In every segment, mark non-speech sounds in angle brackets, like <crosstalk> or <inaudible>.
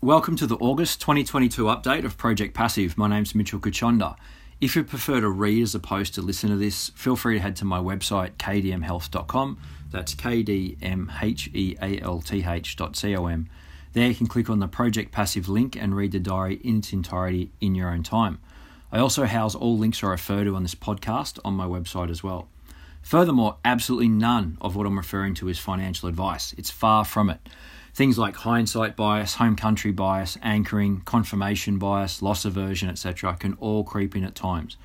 Welcome to the August 2022 update of Project Passive. My name's Mitchell Kuchonda. If you prefer to read as opposed to listen to this, feel free to head to my website, kdmhealth.com. That's kdmhealth.com. There you can click on the Project Passive link and read the diary in its entirety in your own time. I also house all links I refer to on this podcast on my website as well. Furthermore, absolutely none of what I'm referring to is financial advice. It's far from it. Things like hindsight bias, home country bias, anchoring, confirmation bias, loss aversion, etc., can all creep in at times.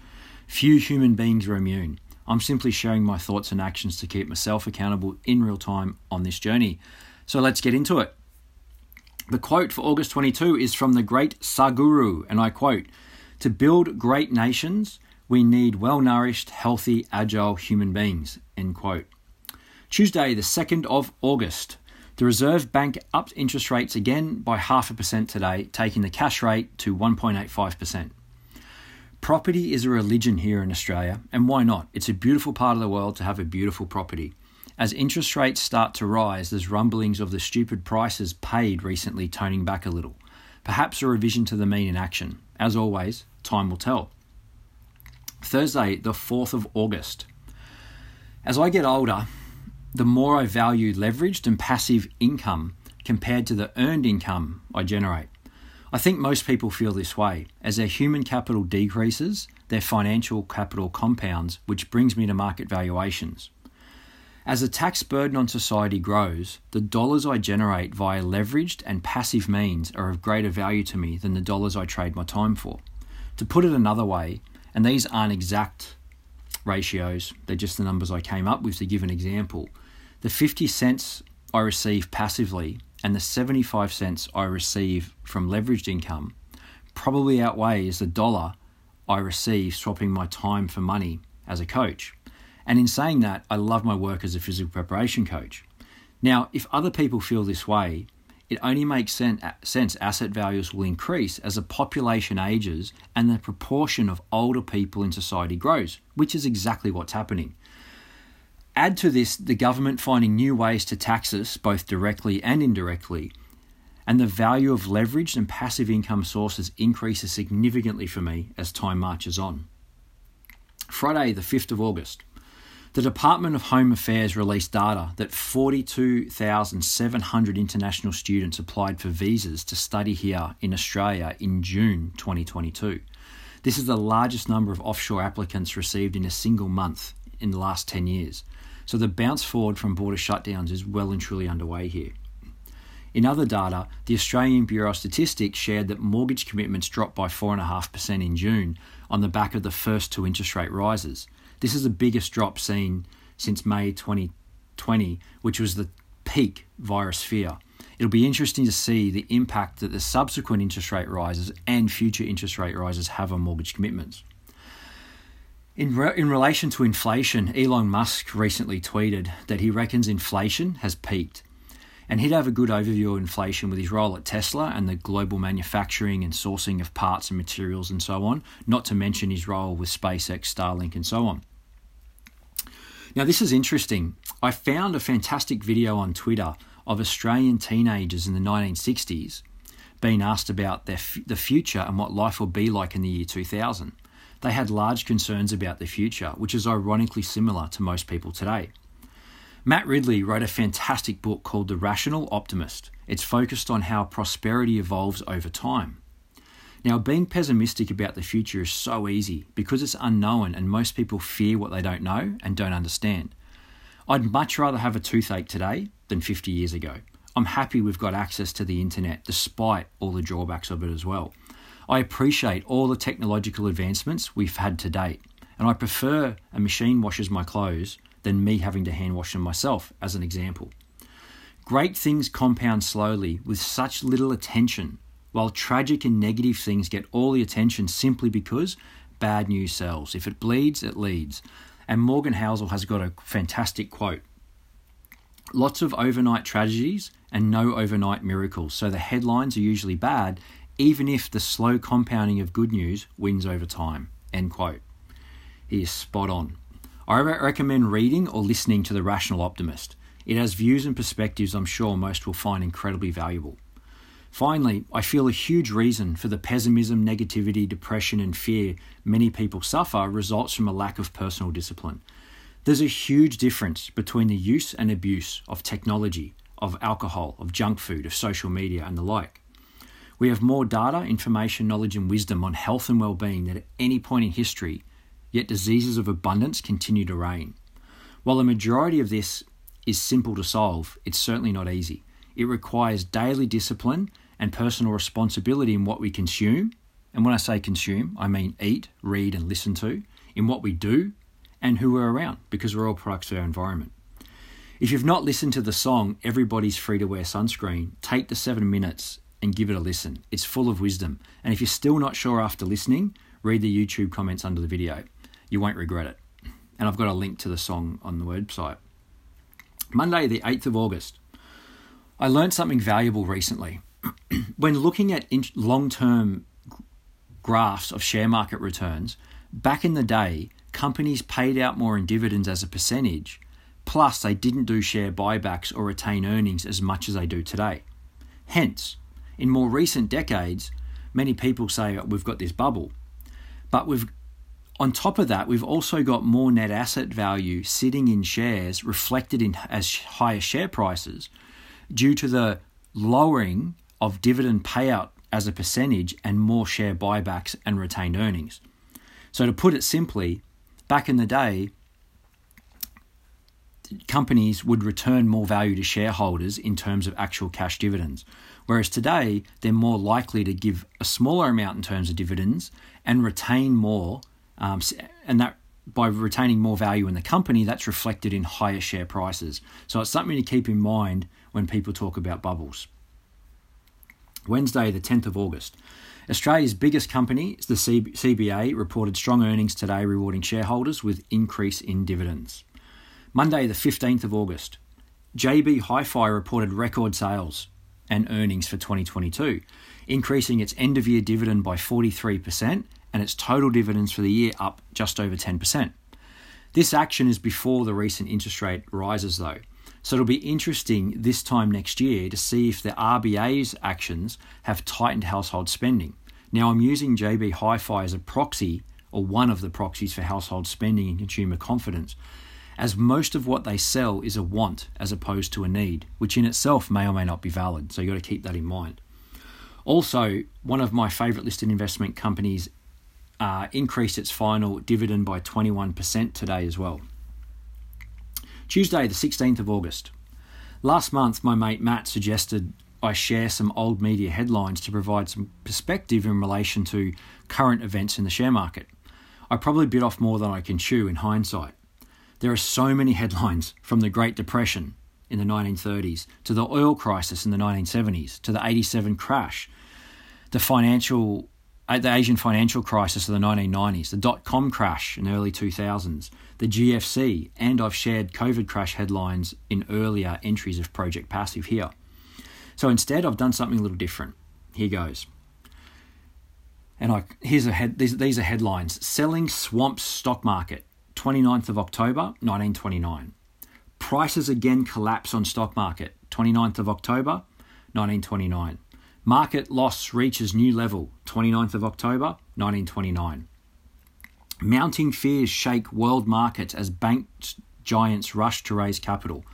Few human beings are immune. I'm simply sharing my thoughts and actions to keep myself accountable in real time on this journey. So let's get into it. The quote for August 22 is from the great Sadhguru, and I quote To build great nations, we need well nourished, healthy, agile human beings. End quote. Tuesday, the 2nd of August. The Reserve Bank upped interest rates again by half a percent today, taking the cash rate to 1.85%. Property is a religion here in Australia, and why not? It's a beautiful part of the world to have a beautiful property. As interest rates start to rise, there's rumblings of the stupid prices paid recently toning back a little. Perhaps a revision to the mean in action. As always, time will tell. Thursday, the 4th of August. As I get older, the more I value leveraged and passive income compared to the earned income I generate. I think most people feel this way. As their human capital decreases, their financial capital compounds, which brings me to market valuations. As the tax burden on society grows, the dollars I generate via leveraged and passive means are of greater value to me than the dollars I trade my time for. To put it another way, and these aren't exact ratios, they're just the numbers I came up with to give an example. The 50 cents I receive passively and the 75 cents I receive from leveraged income probably outweighs the dollar I receive swapping my time for money as a coach. And in saying that, I love my work as a physical preparation coach. Now, if other people feel this way, it only makes sense asset values will increase as the population ages and the proportion of older people in society grows, which is exactly what's happening. Add to this the government finding new ways to tax us, both directly and indirectly, and the value of leveraged and passive income sources increases significantly for me as time marches on. Friday, the 5th of August. The Department of Home Affairs released data that 42,700 international students applied for visas to study here in Australia in June 2022. This is the largest number of offshore applicants received in a single month in the last 10 years. So the bounce forward from border shutdowns is well and truly underway here. In other data, the Australian Bureau of Statistics shared that mortgage commitments dropped by 4.5% in June on the back of the first two interest rate rises. This is the biggest drop seen since May 2020, which was the peak virus fear. It'll be interesting to see the impact that the subsequent interest rate rises and future interest rate rises have on mortgage commitments. In, re- in relation to inflation, Elon Musk recently tweeted that he reckons inflation has peaked. And he'd have a good overview of inflation with his role at Tesla and the global manufacturing and sourcing of parts and materials and so on, not to mention his role with SpaceX, Starlink, and so on. Now, this is interesting. I found a fantastic video on Twitter of Australian teenagers in the 1960s being asked about their f- the future and what life will be like in the year 2000. They had large concerns about the future, which is ironically similar to most people today. Matt Ridley wrote a fantastic book called The Rational Optimist. It's focused on how prosperity evolves over time. Now, being pessimistic about the future is so easy because it's unknown and most people fear what they don't know and don't understand. I'd much rather have a toothache today than 50 years ago. I'm happy we've got access to the internet despite all the drawbacks of it as well. I appreciate all the technological advancements we've had to date, and I prefer a machine washes my clothes than me having to hand wash them myself, as an example. Great things compound slowly with such little attention, while tragic and negative things get all the attention simply because bad news sells. If it bleeds, it leads. And Morgan Housel has got a fantastic quote Lots of overnight tragedies and no overnight miracles. So the headlines are usually bad even if the slow compounding of good news wins over time. End quote. He is spot on. I recommend reading or listening to The Rational Optimist. It has views and perspectives I'm sure most will find incredibly valuable. Finally, I feel a huge reason for the pessimism, negativity, depression, and fear many people suffer results from a lack of personal discipline. There's a huge difference between the use and abuse of technology, of alcohol, of junk food, of social media, and the like. We have more data, information, knowledge, and wisdom on health and well-being than at any point in history, yet diseases of abundance continue to reign. While the majority of this is simple to solve, it's certainly not easy. It requires daily discipline and personal responsibility in what we consume. And when I say consume, I mean eat, read, and listen to, in what we do, and who we're around, because we're all products of our environment. If you've not listened to the song Everybody's Free to Wear Sunscreen, take the seven minutes and give it a listen. It's full of wisdom. And if you're still not sure after listening, read the YouTube comments under the video. You won't regret it. And I've got a link to the song on the website. Monday, the 8th of August. I learned something valuable recently. <clears throat> when looking at long term graphs of share market returns, back in the day, companies paid out more in dividends as a percentage, plus they didn't do share buybacks or retain earnings as much as they do today. Hence, in more recent decades, many people say we've got this bubble. But we've on top of that, we've also got more net asset value sitting in shares reflected in as higher share prices due to the lowering of dividend payout as a percentage and more share buybacks and retained earnings. So to put it simply, back in the day, companies would return more value to shareholders in terms of actual cash dividends. Whereas today, they're more likely to give a smaller amount in terms of dividends and retain more. Um, and that by retaining more value in the company, that's reflected in higher share prices. So it's something to keep in mind when people talk about bubbles. Wednesday, the 10th of August. Australia's biggest company, the CBA, reported strong earnings today, rewarding shareholders with increase in dividends. Monday, the 15th of August. JB Hi Fi reported record sales, and earnings for 2022, increasing its end of year dividend by 43% and its total dividends for the year up just over 10%. This action is before the recent interest rate rises, though. So it'll be interesting this time next year to see if the RBA's actions have tightened household spending. Now, I'm using JB Hi Fi as a proxy or one of the proxies for household spending and consumer confidence as most of what they sell is a want as opposed to a need, which in itself may or may not be valid. So you've got to keep that in mind. Also, one of my favourite listed investment companies uh, increased its final dividend by 21% today as well. Tuesday, the 16th of August. Last month, my mate Matt suggested I share some old media headlines to provide some perspective in relation to current events in the share market. I probably bit off more than I can chew in hindsight. There are so many headlines from the Great Depression in the 1930s to the oil crisis in the 1970s to the 87 crash, the financial uh, the Asian financial crisis of the 1990s, the dot com crash in the early 2000s, the GFC, and I've shared COVID crash headlines in earlier entries of Project Passive here. So instead, I've done something a little different. Here goes. And I here's a head. These, these are headlines: Selling swamps stock market. 29th of October 1929. Prices again collapse on stock market 29th of October 1929. Market loss reaches new level 29th of October 1929. Mounting fears shake world markets as bank giants rush to raise capital.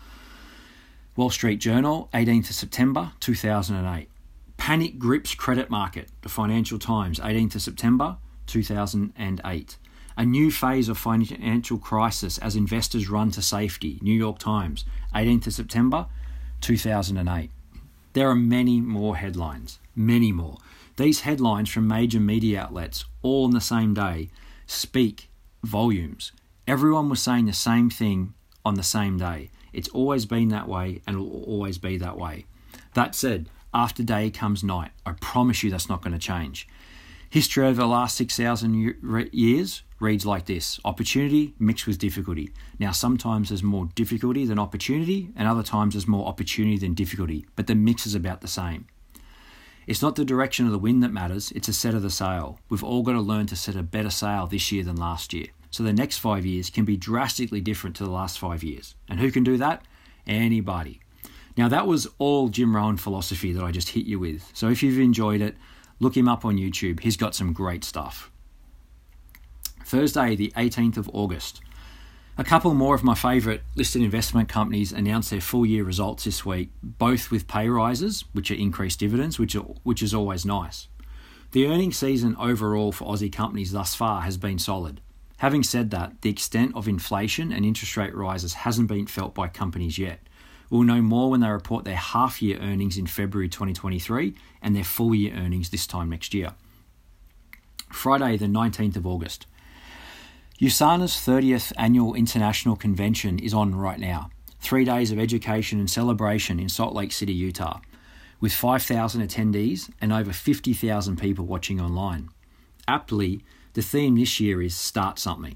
Wall Street Journal, 18th of September 2008. Panic grips credit market. The Financial Times, 18th of September 2008 a new phase of financial crisis as investors run to safety. New York Times, 18th of September 2008. There are many more headlines, many more. These headlines from major media outlets, all on the same day, speak volumes. Everyone was saying the same thing on the same day. It's always been that way and will always be that way. That said, after day comes night. I promise you that's not going to change. History over the last 6,000 years reads like this Opportunity mixed with difficulty. Now, sometimes there's more difficulty than opportunity, and other times there's more opportunity than difficulty, but the mix is about the same. It's not the direction of the wind that matters, it's a set of the sail. We've all got to learn to set a better sail this year than last year. So the next five years can be drastically different to the last five years. And who can do that? Anybody. Now, that was all Jim Rohn philosophy that I just hit you with. So if you've enjoyed it, look him up on YouTube. He's got some great stuff. Thursday, the 18th of August. A couple more of my favourite listed investment companies announced their full year results this week, both with pay rises, which are increased dividends, which, are, which is always nice. The earnings season overall for Aussie companies thus far has been solid. Having said that, the extent of inflation and interest rate rises hasn't been felt by companies yet. We'll know more when they report their half year earnings in February 2023 and their full year earnings this time next year. Friday, the 19th of August. USANA's 30th annual international convention is on right now. Three days of education and celebration in Salt Lake City, Utah, with 5,000 attendees and over 50,000 people watching online. Aptly, the theme this year is Start Something.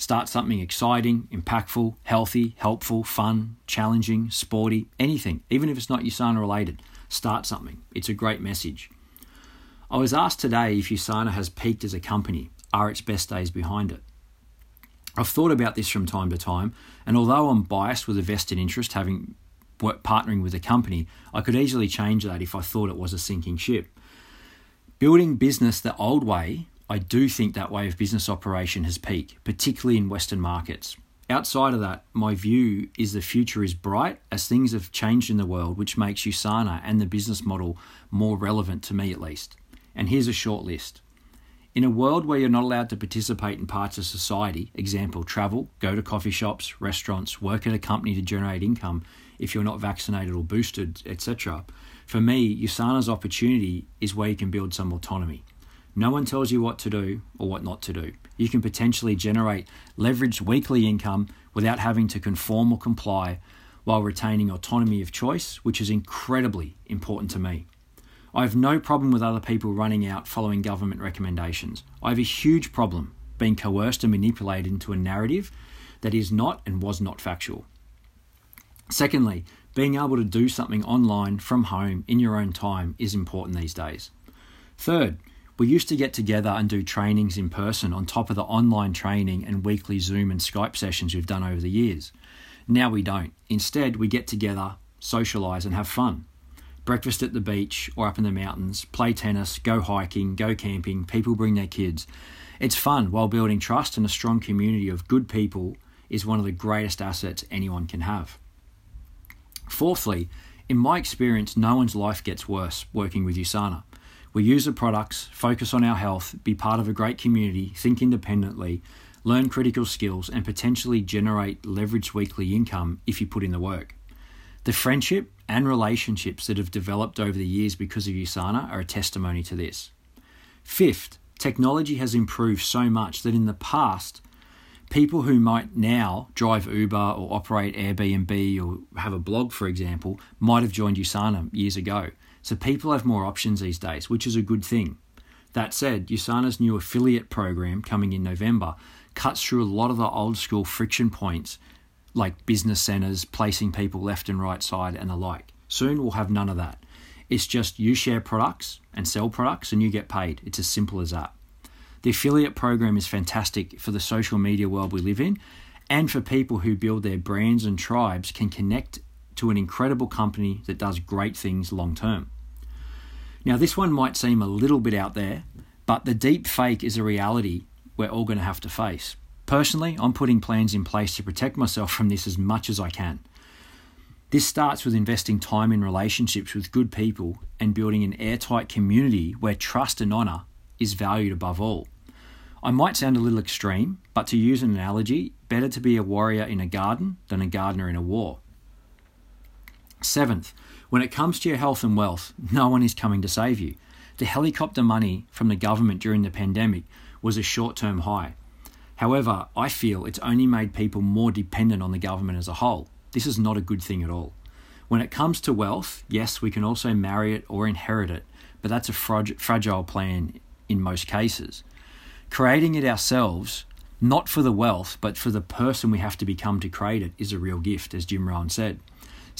Start something exciting, impactful, healthy, helpful, fun, challenging, sporty, anything, even if it's not USANA related. Start something. It's a great message. I was asked today if USANA has peaked as a company. Are its best days behind it? I've thought about this from time to time, and although I'm biased with a vested interest having partnering with a company, I could easily change that if I thought it was a sinking ship. Building business the old way I do think that way of business operation has peaked, particularly in Western markets. Outside of that, my view is the future is bright as things have changed in the world, which makes USANA and the business model more relevant to me at least. And here's a short list. In a world where you're not allowed to participate in parts of society, example, travel, go to coffee shops, restaurants, work at a company to generate income if you're not vaccinated or boosted, etc., for me, USANA's opportunity is where you can build some autonomy. No one tells you what to do or what not to do. You can potentially generate leveraged weekly income without having to conform or comply while retaining autonomy of choice, which is incredibly important to me. I have no problem with other people running out following government recommendations. I have a huge problem being coerced and manipulated into a narrative that is not and was not factual. Secondly, being able to do something online from home in your own time is important these days. Third, we used to get together and do trainings in person on top of the online training and weekly Zoom and Skype sessions we've done over the years. Now we don't. Instead, we get together, socialise, and have fun. Breakfast at the beach or up in the mountains, play tennis, go hiking, go camping, people bring their kids. It's fun while building trust and a strong community of good people is one of the greatest assets anyone can have. Fourthly, in my experience, no one's life gets worse working with USANA. We use the products, focus on our health, be part of a great community, think independently, learn critical skills, and potentially generate leveraged weekly income if you put in the work. The friendship and relationships that have developed over the years because of USANA are a testimony to this. Fifth, technology has improved so much that in the past, people who might now drive Uber or operate Airbnb or have a blog, for example, might have joined USANA years ago. So people have more options these days, which is a good thing. That said, USANA's new affiliate program coming in November cuts through a lot of the old school friction points like business centers, placing people left and right side, and the like. Soon we'll have none of that. It's just you share products and sell products and you get paid. It's as simple as that. The affiliate program is fantastic for the social media world we live in and for people who build their brands and tribes can connect to an incredible company that does great things long term. Now, this one might seem a little bit out there, but the deep fake is a reality we're all going to have to face. Personally, I'm putting plans in place to protect myself from this as much as I can. This starts with investing time in relationships with good people and building an airtight community where trust and honour is valued above all. I might sound a little extreme, but to use an analogy, better to be a warrior in a garden than a gardener in a war. Seventh, when it comes to your health and wealth, no one is coming to save you. The helicopter money from the government during the pandemic was a short term high. However, I feel it's only made people more dependent on the government as a whole. This is not a good thing at all. When it comes to wealth, yes, we can also marry it or inherit it, but that's a fragile plan in most cases. Creating it ourselves, not for the wealth, but for the person we have to become to create it, is a real gift, as Jim Rohn said.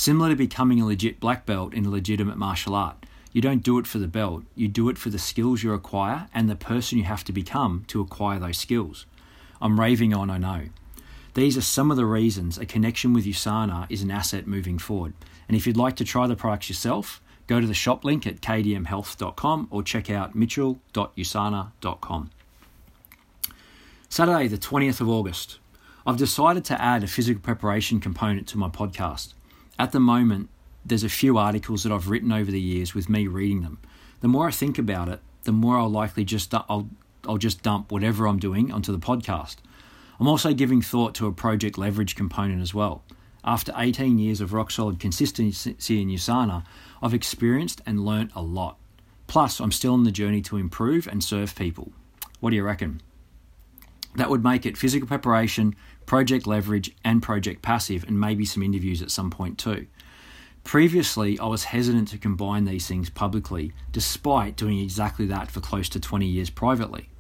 Similar to becoming a legit black belt in a legitimate martial art. You don't do it for the belt, you do it for the skills you acquire and the person you have to become to acquire those skills. I'm raving on, I know. These are some of the reasons a connection with USANA is an asset moving forward. And if you'd like to try the products yourself, go to the shop link at kdmhealth.com or check out mitchell.usana.com. Saturday, the 20th of August. I've decided to add a physical preparation component to my podcast. At the moment, there's a few articles that I've written over the years with me reading them. The more I think about it, the more I'll likely just I'll I'll just dump whatever I'm doing onto the podcast. I'm also giving thought to a project leverage component as well. After 18 years of rock solid consistency in USANA, I've experienced and learnt a lot. Plus, I'm still on the journey to improve and serve people. What do you reckon? That would make it physical preparation, project leverage, and project passive, and maybe some interviews at some point too. Previously, I was hesitant to combine these things publicly, despite doing exactly that for close to 20 years privately.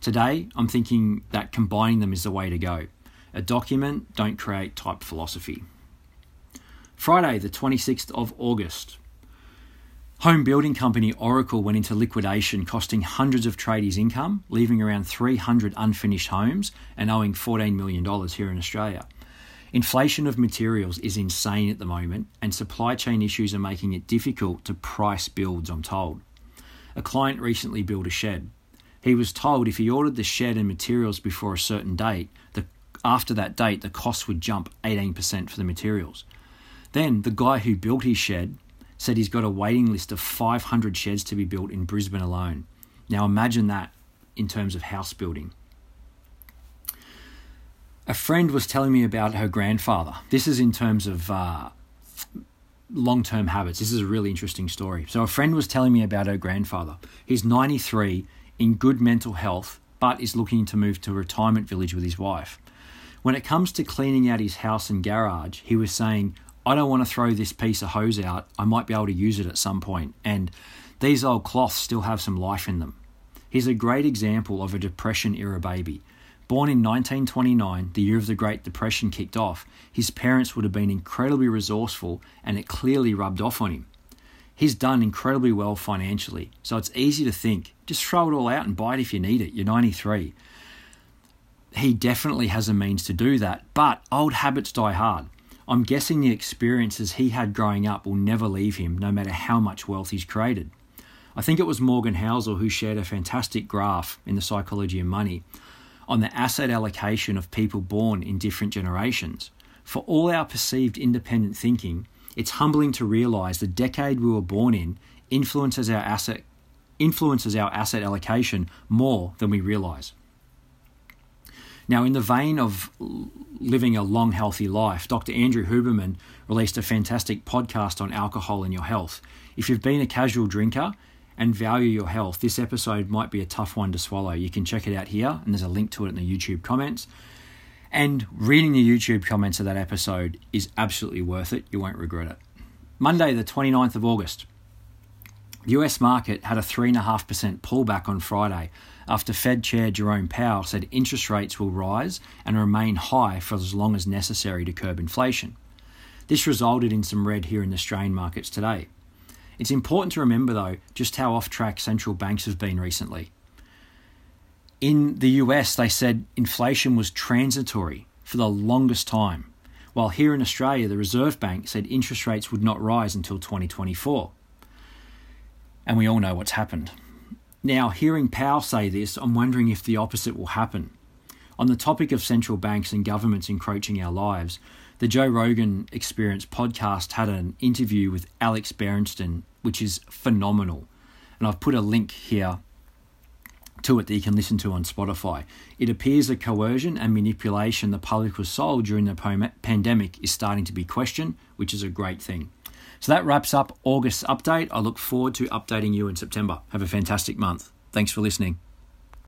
Today, I'm thinking that combining them is the way to go. A document, don't create type philosophy. Friday, the 26th of August. Home building company Oracle went into liquidation, costing hundreds of tradies income, leaving around 300 unfinished homes and owing $14 million here in Australia. Inflation of materials is insane at the moment, and supply chain issues are making it difficult to price builds, I'm told. A client recently built a shed. He was told if he ordered the shed and materials before a certain date, the, after that date, the cost would jump 18% for the materials. Then the guy who built his shed said he's got a waiting list of 500 sheds to be built in Brisbane alone. Now imagine that in terms of house building. A friend was telling me about her grandfather. This is in terms of uh, long term habits. This is a really interesting story. So, a friend was telling me about her grandfather. He's 93, in good mental health, but is looking to move to a retirement village with his wife. When it comes to cleaning out his house and garage, he was saying, I don't want to throw this piece of hose out. I might be able to use it at some point. And these old cloths still have some life in them. He's a great example of a Depression era baby. Born in 1929, the year of the Great Depression kicked off, his parents would have been incredibly resourceful and it clearly rubbed off on him. He's done incredibly well financially, so it's easy to think just throw it all out and buy it if you need it. You're 93. He definitely has a means to do that, but old habits die hard. I'm guessing the experiences he had growing up will never leave him, no matter how much wealth he's created. I think it was Morgan Housel who shared a fantastic graph in The Psychology of Money on the asset allocation of people born in different generations. For all our perceived independent thinking, it's humbling to realize the decade we were born in influences our asset influences our asset allocation more than we realize. Now, in the vein of living a long, healthy life, Dr. Andrew Huberman released a fantastic podcast on alcohol and your health. If you've been a casual drinker and value your health, this episode might be a tough one to swallow. You can check it out here, and there's a link to it in the YouTube comments. And reading the YouTube comments of that episode is absolutely worth it. You won't regret it. Monday, the 29th of August. The US market had a 3.5% pullback on Friday after Fed Chair Jerome Powell said interest rates will rise and remain high for as long as necessary to curb inflation. This resulted in some red here in the Australian markets today. It's important to remember, though, just how off track central banks have been recently. In the US, they said inflation was transitory for the longest time, while here in Australia, the Reserve Bank said interest rates would not rise until 2024 and we all know what's happened. Now, hearing Powell say this, I'm wondering if the opposite will happen. On the topic of central banks and governments encroaching our lives, the Joe Rogan Experience podcast had an interview with Alex Berenson, which is phenomenal. And I've put a link here to it that you can listen to on Spotify. It appears the coercion and manipulation the public was sold during the pandemic is starting to be questioned, which is a great thing. So that wraps up August's update. I look forward to updating you in September. Have a fantastic month. Thanks for listening.